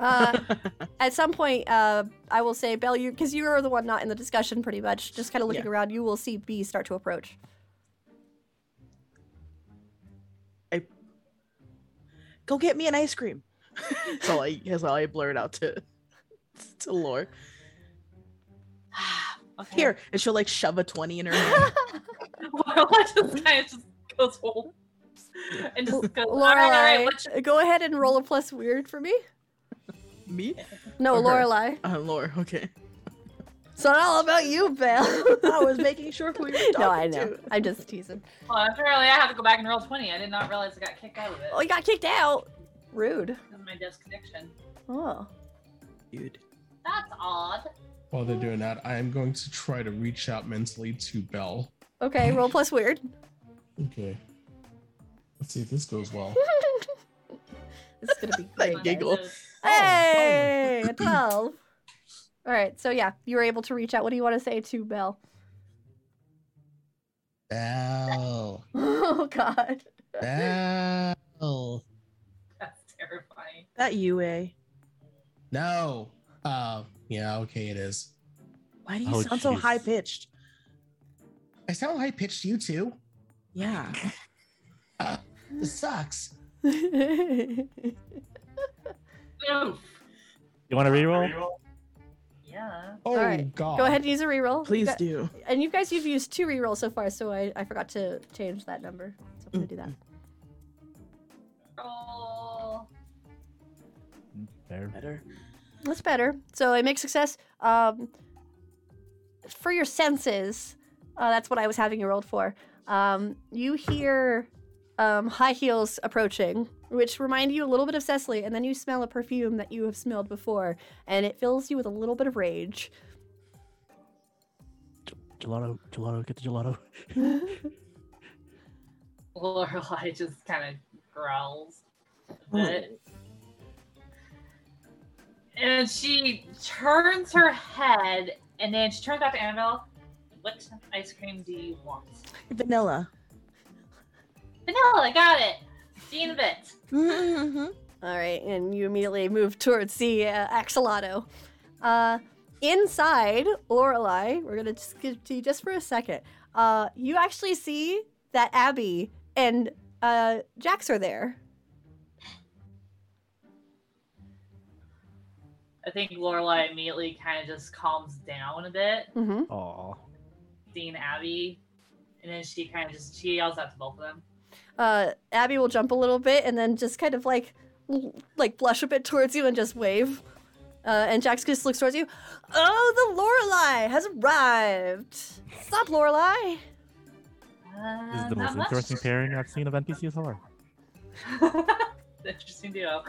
uh, at some point, uh, I will say, Belle, you because you are the one not in the discussion, pretty much. Just kind of looking Yeah. around, you will see Bea start to approach. Go get me an ice cream. so I that's all I blurt out to to Lore. okay. Here, and she'll like shove a twenty in her hand. Lorelai just kind of just goes home and just goes. All right, all right. Let's Lorelai, go ahead and roll a plus weird for me. Me? No, Or her. Lorelai. Uh, Lore. Okay. It's not all about you, Belle. I was making sure who you were talking no, I know. to. I'm just teasing. Well, apparently I have to go back and Roll20. I did not realize I got kicked out of it. Oh, you got kicked out. Rude. Because of my disconnection. Oh. Dude. That's odd. While they're doing that, I am going to try to reach out mentally to Belle. Okay, roll plus weird. Okay. Let's see if this goes well. This is gonna be That great. giggle. Hey, a 12. All right, so yeah, you were able to reach out. What do you want to say to Belle? Belle. Oh, God. Belle. That's terrifying. That UA. No. Uh, yeah, okay, it is. Why do you Oh, sound so high pitched? I sound high pitched you too. Yeah. Uh, this sucks. Oof. You want to reroll? Yeah. Oh, right, God. Go ahead and use a reroll. Please got- do. And you guys, you've used two rerolls so far, so I, I forgot to change that number. So I'm gonna do that. Roll. Fair. Better. That's better. So I make success. Um, for your senses, uh, that's what I was having you rolled for. Um, you hear um, high heels approaching, which remind you a little bit of Cecily, and then you smell a perfume that you have smelled before, and it fills you with a little bit of rage. Gelato, gelato, get the gelato. Lorelai just kind of growls a bit. And she turns her head and then she turns back to Annabelle. What ice cream do you want? Vanilla. Vanilla, I got it. See you in a bit. Mm-hmm. All right, and you immediately move towards the uh, axolotl. Uh, inside Lorelai, we're gonna just give to you just for a second. Uh, you actually see that Abby and uh, Jax are there. I think Lorelai immediately kind of just calms down a bit, Mm-hmm. Aw. seeing Abby, and then she kind of just she yells out to both of them. Uh, Abby will jump a little bit and then just kind of like, like blush a bit towards you and just wave. Uh, and Jax just looks towards you. Oh, the Lorelai has arrived. Stop, Lorelai. Uh, This is the not most much. interesting pairing I've seen of NPCs so far. Interesting duo.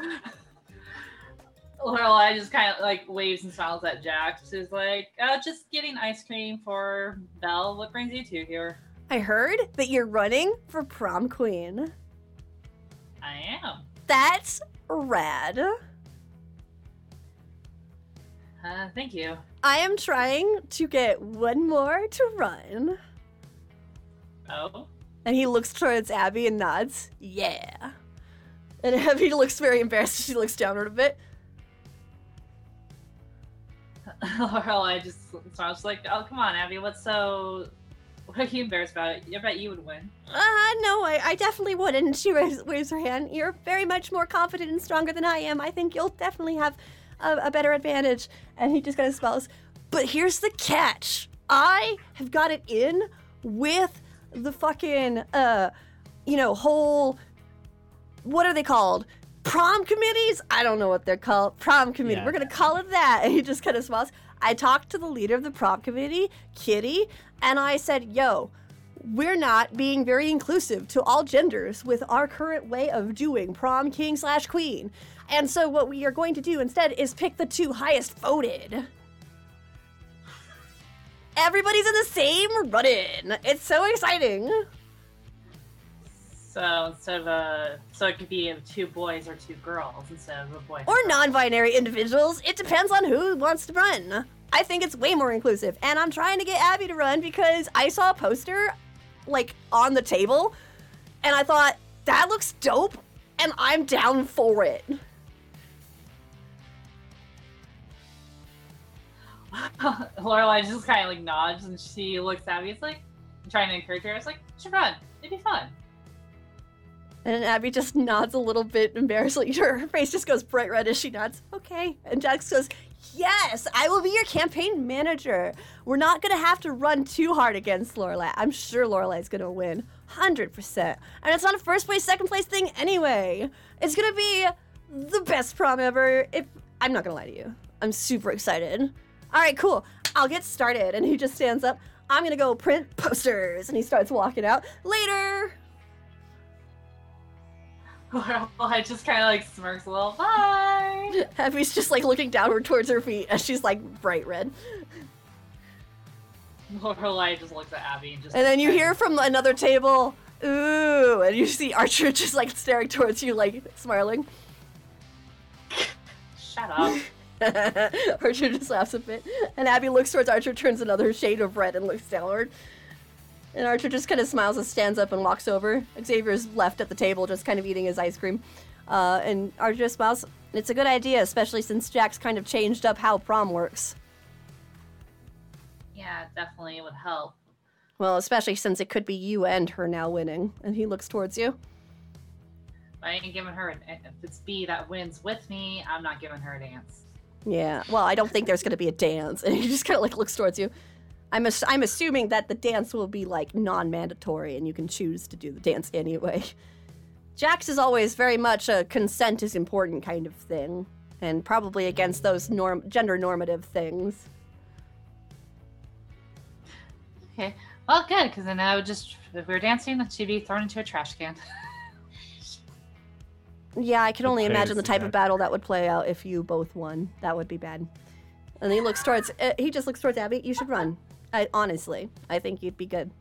Lorelai just kind of like waves and smiles at Jax. She's like, uh, just getting ice cream for Belle. What brings you two here? I heard that you're running for prom queen. I am. That's rad. Uh, thank you. I am trying to get one more to run. Oh, And he looks towards Abby and nods. Yeah. And Abby looks very embarrassed. She looks downward a bit. Lorelai just smiles. She's like, oh, come on, Abby. What's so? What are you embarrassed about? It? I bet you would win. Uh, no, I, I definitely would. And she waves, waves her hand. You're very much more confident and stronger than I am. I think you'll definitely have a, a better advantage. And he just kind of smiles. But here's the catch I have got it in with the fucking, uh, you know, whole. What are they called? Prom committees? I don't know what they're called. Prom committee. Yeah. We're going to call it that. And he just kind of smiles. I talked to the leader of the prom committee, Kitty, and I said, yo, we're not being very inclusive to all genders with our current way of doing prom king slash queen. And so what we are going to do instead is pick the two highest voted. Everybody's in the same run-in. It's so exciting. So instead of a, so it could be two boys or two girls instead of a boy. Or non-binary individuals. It depends on who wants to run. I think it's way more inclusive. And I'm trying to get Abby to run because I saw a poster like on the table and I thought that looks dope and I'm down for it. Lorelai just kind of like nods and she looks at me. It's like trying to encourage her. It's like, should run. It'd be fun. And Abby just nods a little bit embarrassedly. Her face just goes bright red as she nods. Okay. And Jax goes, Yes, I will be your campaign manager. We're not gonna have to run too hard against Lorelai. I'm sure Lorelai's gonna win, hundred percent. And it's not a first place, second place thing anyway. It's gonna be the best prom ever. If I'm not gonna lie to you, I'm super excited. All right, cool. I'll get started. And he just stands up. I'm gonna go print posters, and he starts walking out. Later. I just kind of like smirks a little. Bye. Abby's just like looking downward towards her feet as she's like bright red. Lorelai just looks at Abby and just. And then you hear from another table, ooh, and you see Archer just like staring towards you, like smiling. Shut up. Archer just laughs a bit, and Abby looks towards Archer, turns another shade of red, and looks downward. And Archer just kind of smiles and stands up and walks over. Xavier's left at the table, just kind of eating his ice cream. Uh, and Archer just smiles. It's a good idea, especially since Jax kind of changed up how prom works. Yeah, definitely it would help. Well, especially since it could be you and her now winning. And he looks towards you. I ain't giving her. An, if it's Bea that wins with me, I'm not giving her a dance. Yeah. Well, I don't think there's going to be a dance. And he just kind of like looks towards you. I'm ass- I'm assuming that the dance will be like non-mandatory and you can choose to do the dance anyway. Jax is always very much a consent is important kind of thing and probably against those norm gender normative things. Okay. Well, good, because then I would just, if we were dancing, she'd be thrown into a trash can. Yeah, I can only Okay, imagine the so type of battle that would play out if you both won. That would be bad. And he looks towards. Uh, he just looks towards Abby. You should run. I honestly, I think you'd be good.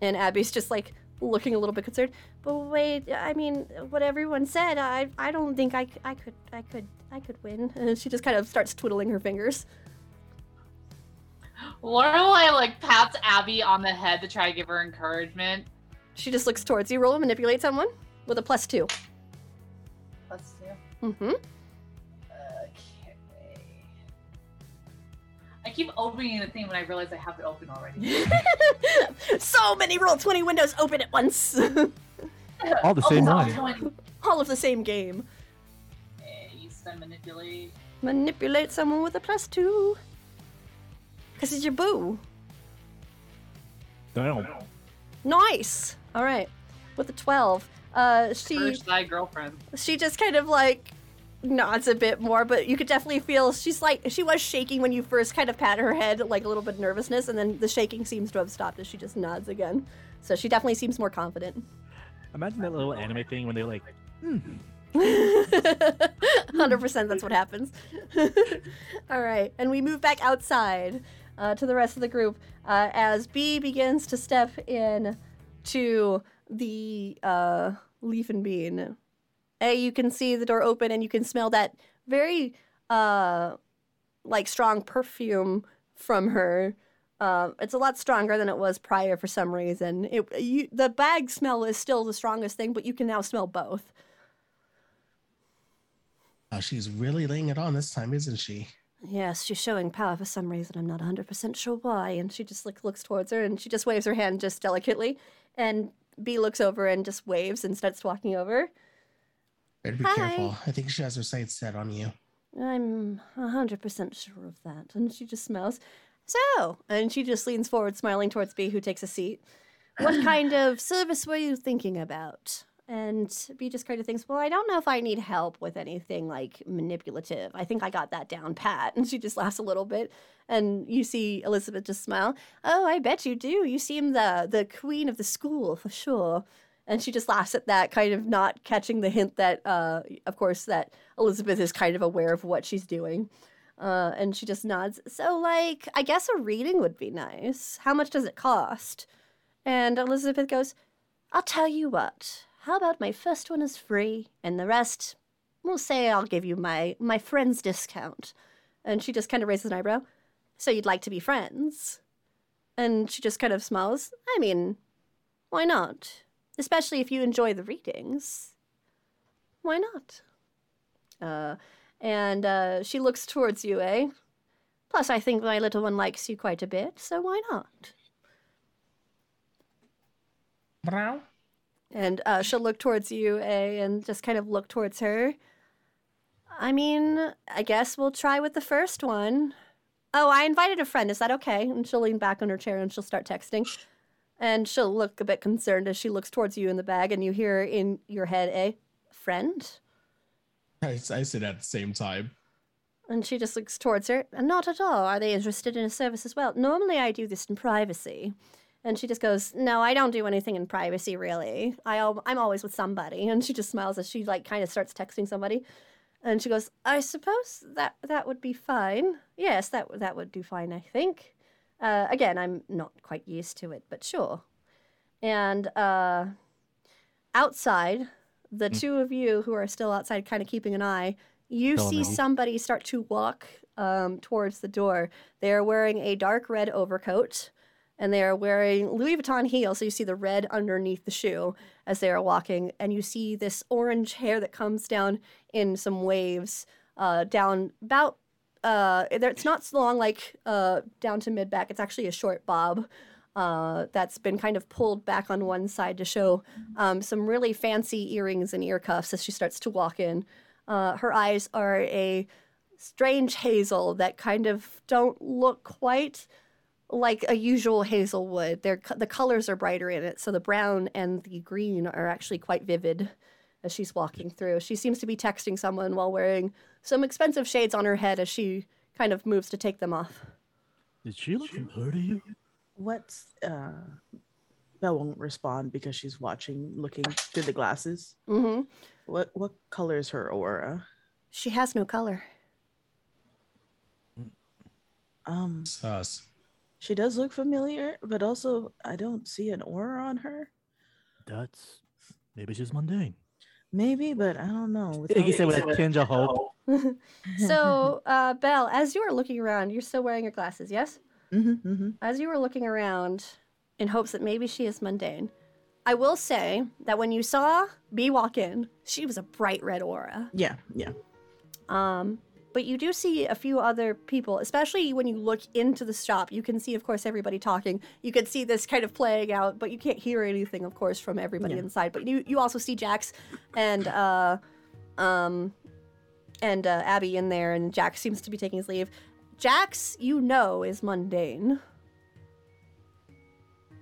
And Abby's just like looking a little bit concerned. But wait, I mean, what everyone said, I I don't think I, I could I could I could win. And she just kind of starts twiddling her fingers. Lorelai like pats Abby on the head to try to give her encouragement. She just looks towards you. Roll and manipulate someone with a plus two. Let's. Mm-hmm. I keep opening the thing when I realize I have it open already. so many roll twenty windows open at once. All the same one. someone- All of the same game. Eh, Use them manipulate. Manipulate someone with a plus two. Because it's your boo. Damn. Nice. All right. With a 12. Uh, she First thy girlfriend. she just kind of like nods a bit more, but you could definitely feel she's like she was shaking when you first kind of pat her head, like a little bit of nervousness, and then the shaking seems to have stopped as she just nods again. So she definitely seems more confident. Imagine that little anime thing when they're like, hmm. 100% that's what happens. All right, and we move back outside uh, to the rest of the group uh, as Bea begins to step in to the uh, leaf and bean. You can see the door open and you can smell that very uh, like strong perfume from her. Uh, it's a lot stronger than it was prior for some reason. It you, the bag smell is still the strongest thing, but you can now smell both. Uh, she's really laying it on this time, isn't she? Yes, she's showing power for some reason. I'm not 100% sure why. And she just like looks towards her and she just waves her hand just delicately. And Bea looks over and just waves and starts walking over. Better be Hi. careful. I think she has her sights set on you. I'm 100% sure of that. And she just smiles. So, and she just leans forward, smiling towards Bea, who takes a seat. What kind of service were you thinking about? And Bea just kind of thinks, well, I don't know if I need help with anything like manipulative. I think I got that down pat. And she just laughs a little bit. And you see Elizabeth just smile. Oh, I bet you do. You seem the the queen of the school for sure. And she just laughs at that, kind of not catching the hint that, uh, of course, that Elizabeth is kind of aware of what she's doing. Uh, and she just nods. So, like, I guess a reading would be nice. How much does it cost? And Elizabeth goes, I'll tell you what. How about my first one is free, and the rest, we'll say I'll give you my my friend's discount. And she just kind of raises an eyebrow. So you'd like to be friends? And she just kind of smiles. I mean, why not? Especially if you enjoy the readings. Why not? Uh, and uh, she looks towards you, eh? Plus, I think my little one likes you quite a bit, so why not? Brow? And uh, she'll look towards you, eh, and just kind of look towards her. I mean, I guess we'll try with the first one. Oh, I invited a friend. Is that okay? And she'll lean back on her chair and she'll start texting. And she'll look a bit concerned as she looks towards you in the bag, and you hear in your head, a friend? I, I said at the same time. And she just looks towards her. and Not at all. Are they interested in a service as well? Normally I do this in privacy. And she just goes, No, I don't do anything in privacy, really. I, I'm always with somebody. And she just smiles as she like kind of starts texting somebody. And she goes, I suppose that that would be fine. Yes, that that would do fine, I think. Uh, again, I'm not quite used to it, but sure. And uh, outside, the two of you who are still outside, kind of keeping an eye, you Hello, see Maggie. somebody start to walk um, towards the door. They are wearing a dark red overcoat and they are wearing Louis Vuitton heels. So you see the red underneath the shoe as they are walking, and you see this orange hair that comes down in some waves uh, down about. Uh, it's not so long like uh, down to mid back. It's actually a short bob uh, that's been kind of pulled back on one side to show um, some really fancy earrings and ear cuffs as she starts to walk in. Uh, her eyes are a strange hazel that kind of don't look quite like a usual hazel would. They're, the colors are brighter in it, so the brown and the green are actually quite vivid as she's walking through. She seems to be texting someone while wearing some expensive shades on her head as she kind of moves to take them off. Did she look familiar to you? What's uh Belle won't respond because she's watching looking through the glasses. hmm What what color is her aura? She has no color. Um Sus. she does look familiar, but also I don't see an aura on her. That's maybe she's mundane. Maybe, but I don't know. Like you Without- said, with a tinge of hope. So, uh, Belle, as you are looking around, you're still wearing your glasses, yes? Mhm, mhm. As you were looking around in hopes that maybe she is mundane, I will say that when you saw Bea walk in, she was a bright red aura. Yeah, yeah. Um, but you do see a few other people, especially when you look into the shop. You can see, of course, everybody talking. You can see this kind of playing out, but you can't hear anything, of course, from everybody Yeah. inside. But you, you also see Jax and uh, um, and uh, Abby in there, and Jax seems to be taking his leave. Jax, you know, is mundane.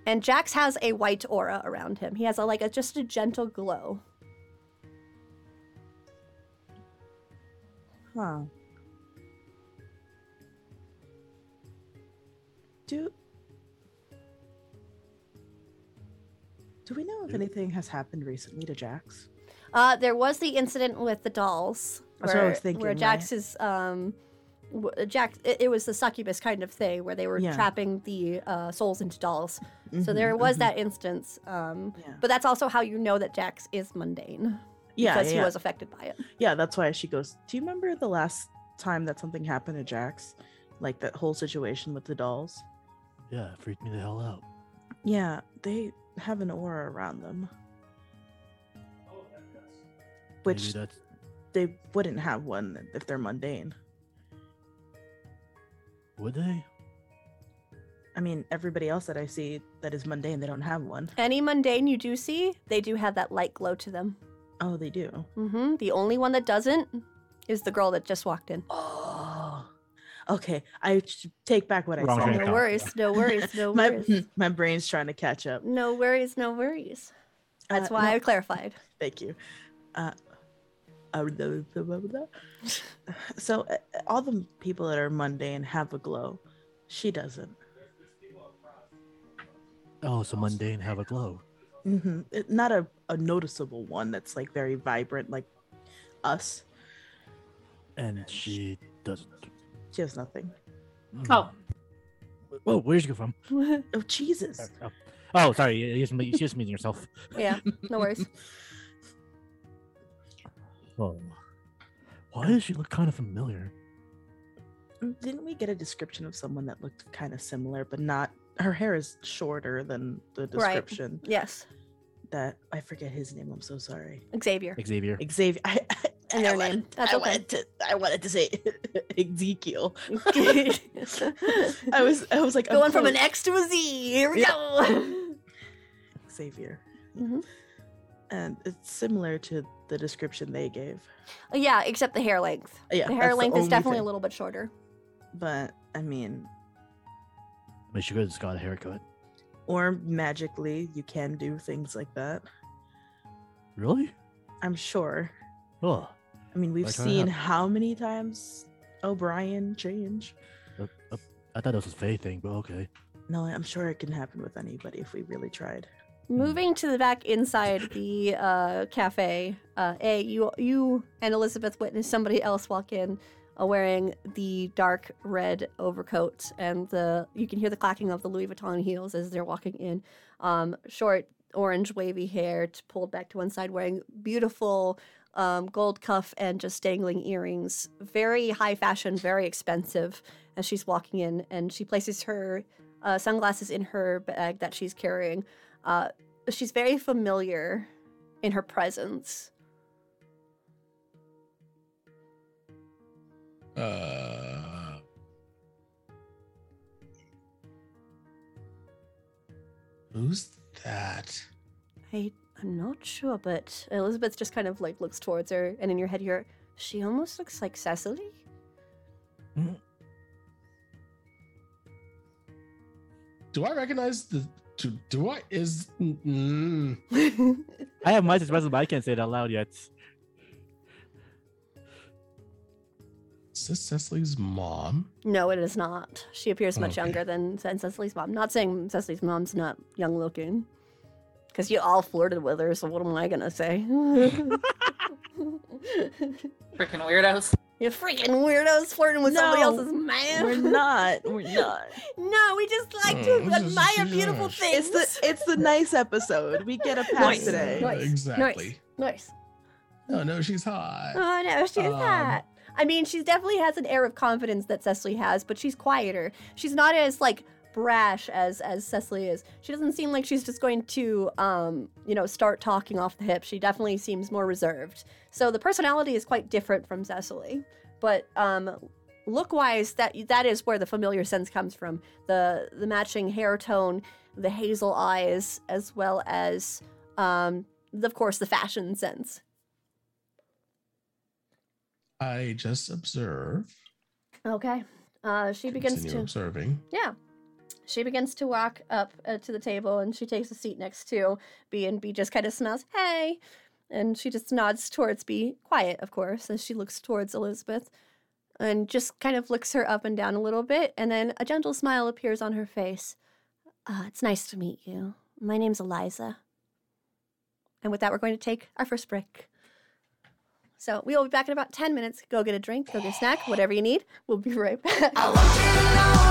And Jax has a white aura around him. He has a like a just a gentle glow. Huh. Do Do we know if anything has happened recently to Jax? Uh, there was the incident with the dolls. That's what I where, was thinking, Where right? Jax is, um, Jax, it, it was the succubus kind of thing where they were Yeah. trapping the uh, souls into dolls. So Mhm, there was mhm. that instance. Um, Yeah. but that's also how you know that Jax is mundane Yeah, because yeah, he was affected by it. yeah. That's why she goes. Do you remember the last time that something happened to Jax? Like that whole situation with the dolls? Yeah, it freaked me the hell out. Yeah, they have an aura around them, which that's they wouldn't have one if they're mundane. would they? I mean, everybody else that I see that is mundane, they don't have one. Any mundane you do see, they do have that light glow to them. Oh, they do. hmm The only one that doesn't is the girl that just walked in. Oh, okay. I take back what Wrong I train said. No worries, no worries, no my worries. my brain's trying to catch up. No worries, no worries. That's Uh, why no, I clarified. Thank you. Uh, uh, blah, blah, blah, blah. so uh, all the people that are mundane have a glow. She doesn't. Oh, so mundane have a glow. Mm-hmm. not a, a noticeable one that's like very vibrant like us. And she doesn't. She has nothing. Oh, Whoa, where'd you go from? Oh Jesus! Oh, oh sorry. You're just, just meeting yourself. yeah, no worries. Oh. Why does she look kind of familiar? Mm, Didn't we get a description of someone that looked kind of similar, but not? Her hair is shorter than the Right. description. Yes, That I forget his name. I'm so sorry. Xavier. Xavier. Xavier. I, I, And their I name. wanted- That's I okay. wanted to. I wanted to say Ezekiel. I was. I was like I'm from an. X to a Z. Here we Yeah. go. Xavier. Mhm. and it's similar to the description they gave. Yeah, except the hair length. Yeah, the that's hair the length is only definitely a little bit shorter. But I mean, I mean, she could have just got a haircut. or magically, you can do things like that. Really? I'm sure. Oh, I mean, we've Like seen happened. how many times O'Brien change. uh, uh, I thought that was a Faye thing, but okay. No, I'm sure it can happen with anybody if we really tried. Moving to the back inside the uh, cafe, uh, A, you you and Elizabeth witness somebody else walk in uh, wearing the dark red overcoat, and the you can hear the clacking of the Louis Vuitton heels as they're walking in. Um, short, orange, wavy hair pulled back to one side, wearing beautiful um, gold cuff and just dangling earrings. Very high fashion, very expensive. As she's walking in, and she places her uh, sunglasses in her bag that she's carrying. Uh, she's very familiar in her presence. Uh, who's that? I I'm not sure, but Elizabeth just kind of like looks towards her, and in your head, you're she almost looks like Cecily. Do I recognize the? Do, do I is? Mm, I have my suspicions, but I can't say it out loud yet. is this Cecily's mom? no, it is not. She appears much Okay. younger than, than Cecily's mom. Not saying Cecily's mom's not young looking, because you all flirted with her. So what am I gonna say? Freaking weirdos. you freaking weirdos flirting with somebody else's man. We're not. We're not. No, we just like Oh, to this admire she's beautiful nice. things. It's the it's the nice episode. We get a pass Nice. today. Nice. Exactly. nice. Oh no, she's hot. Oh no, she's Um, not. I mean, she definitely has an air of confidence that Cecily has, but she's quieter. She's not as like brash as as Cecily is. She doesn't seem like she's just going to um, you know, start talking off the hip. She definitely seems more reserved. So the personality is quite different from Cecily. But um look wise that that is where the familiar sense comes from. The the matching hair tone, the hazel eyes, as well as um of course the fashion sense. I just observe. Okay. Uh, she begins Continue to observing. yeah. She begins to walk up uh, to the table and she takes a seat next to Bea and Bea just kind of smells hey, and she just nods towards Bea, quiet of course, as she looks towards Elizabeth, and just kind of looks her up and down a little bit, and then a gentle smile appears on her face. Uh, it's nice to meet you. My name's Eliza. And with that, we're going to take our first break. So we will be back in about ten minutes. Go get a drink, go get a snack, whatever you need. We'll be right back.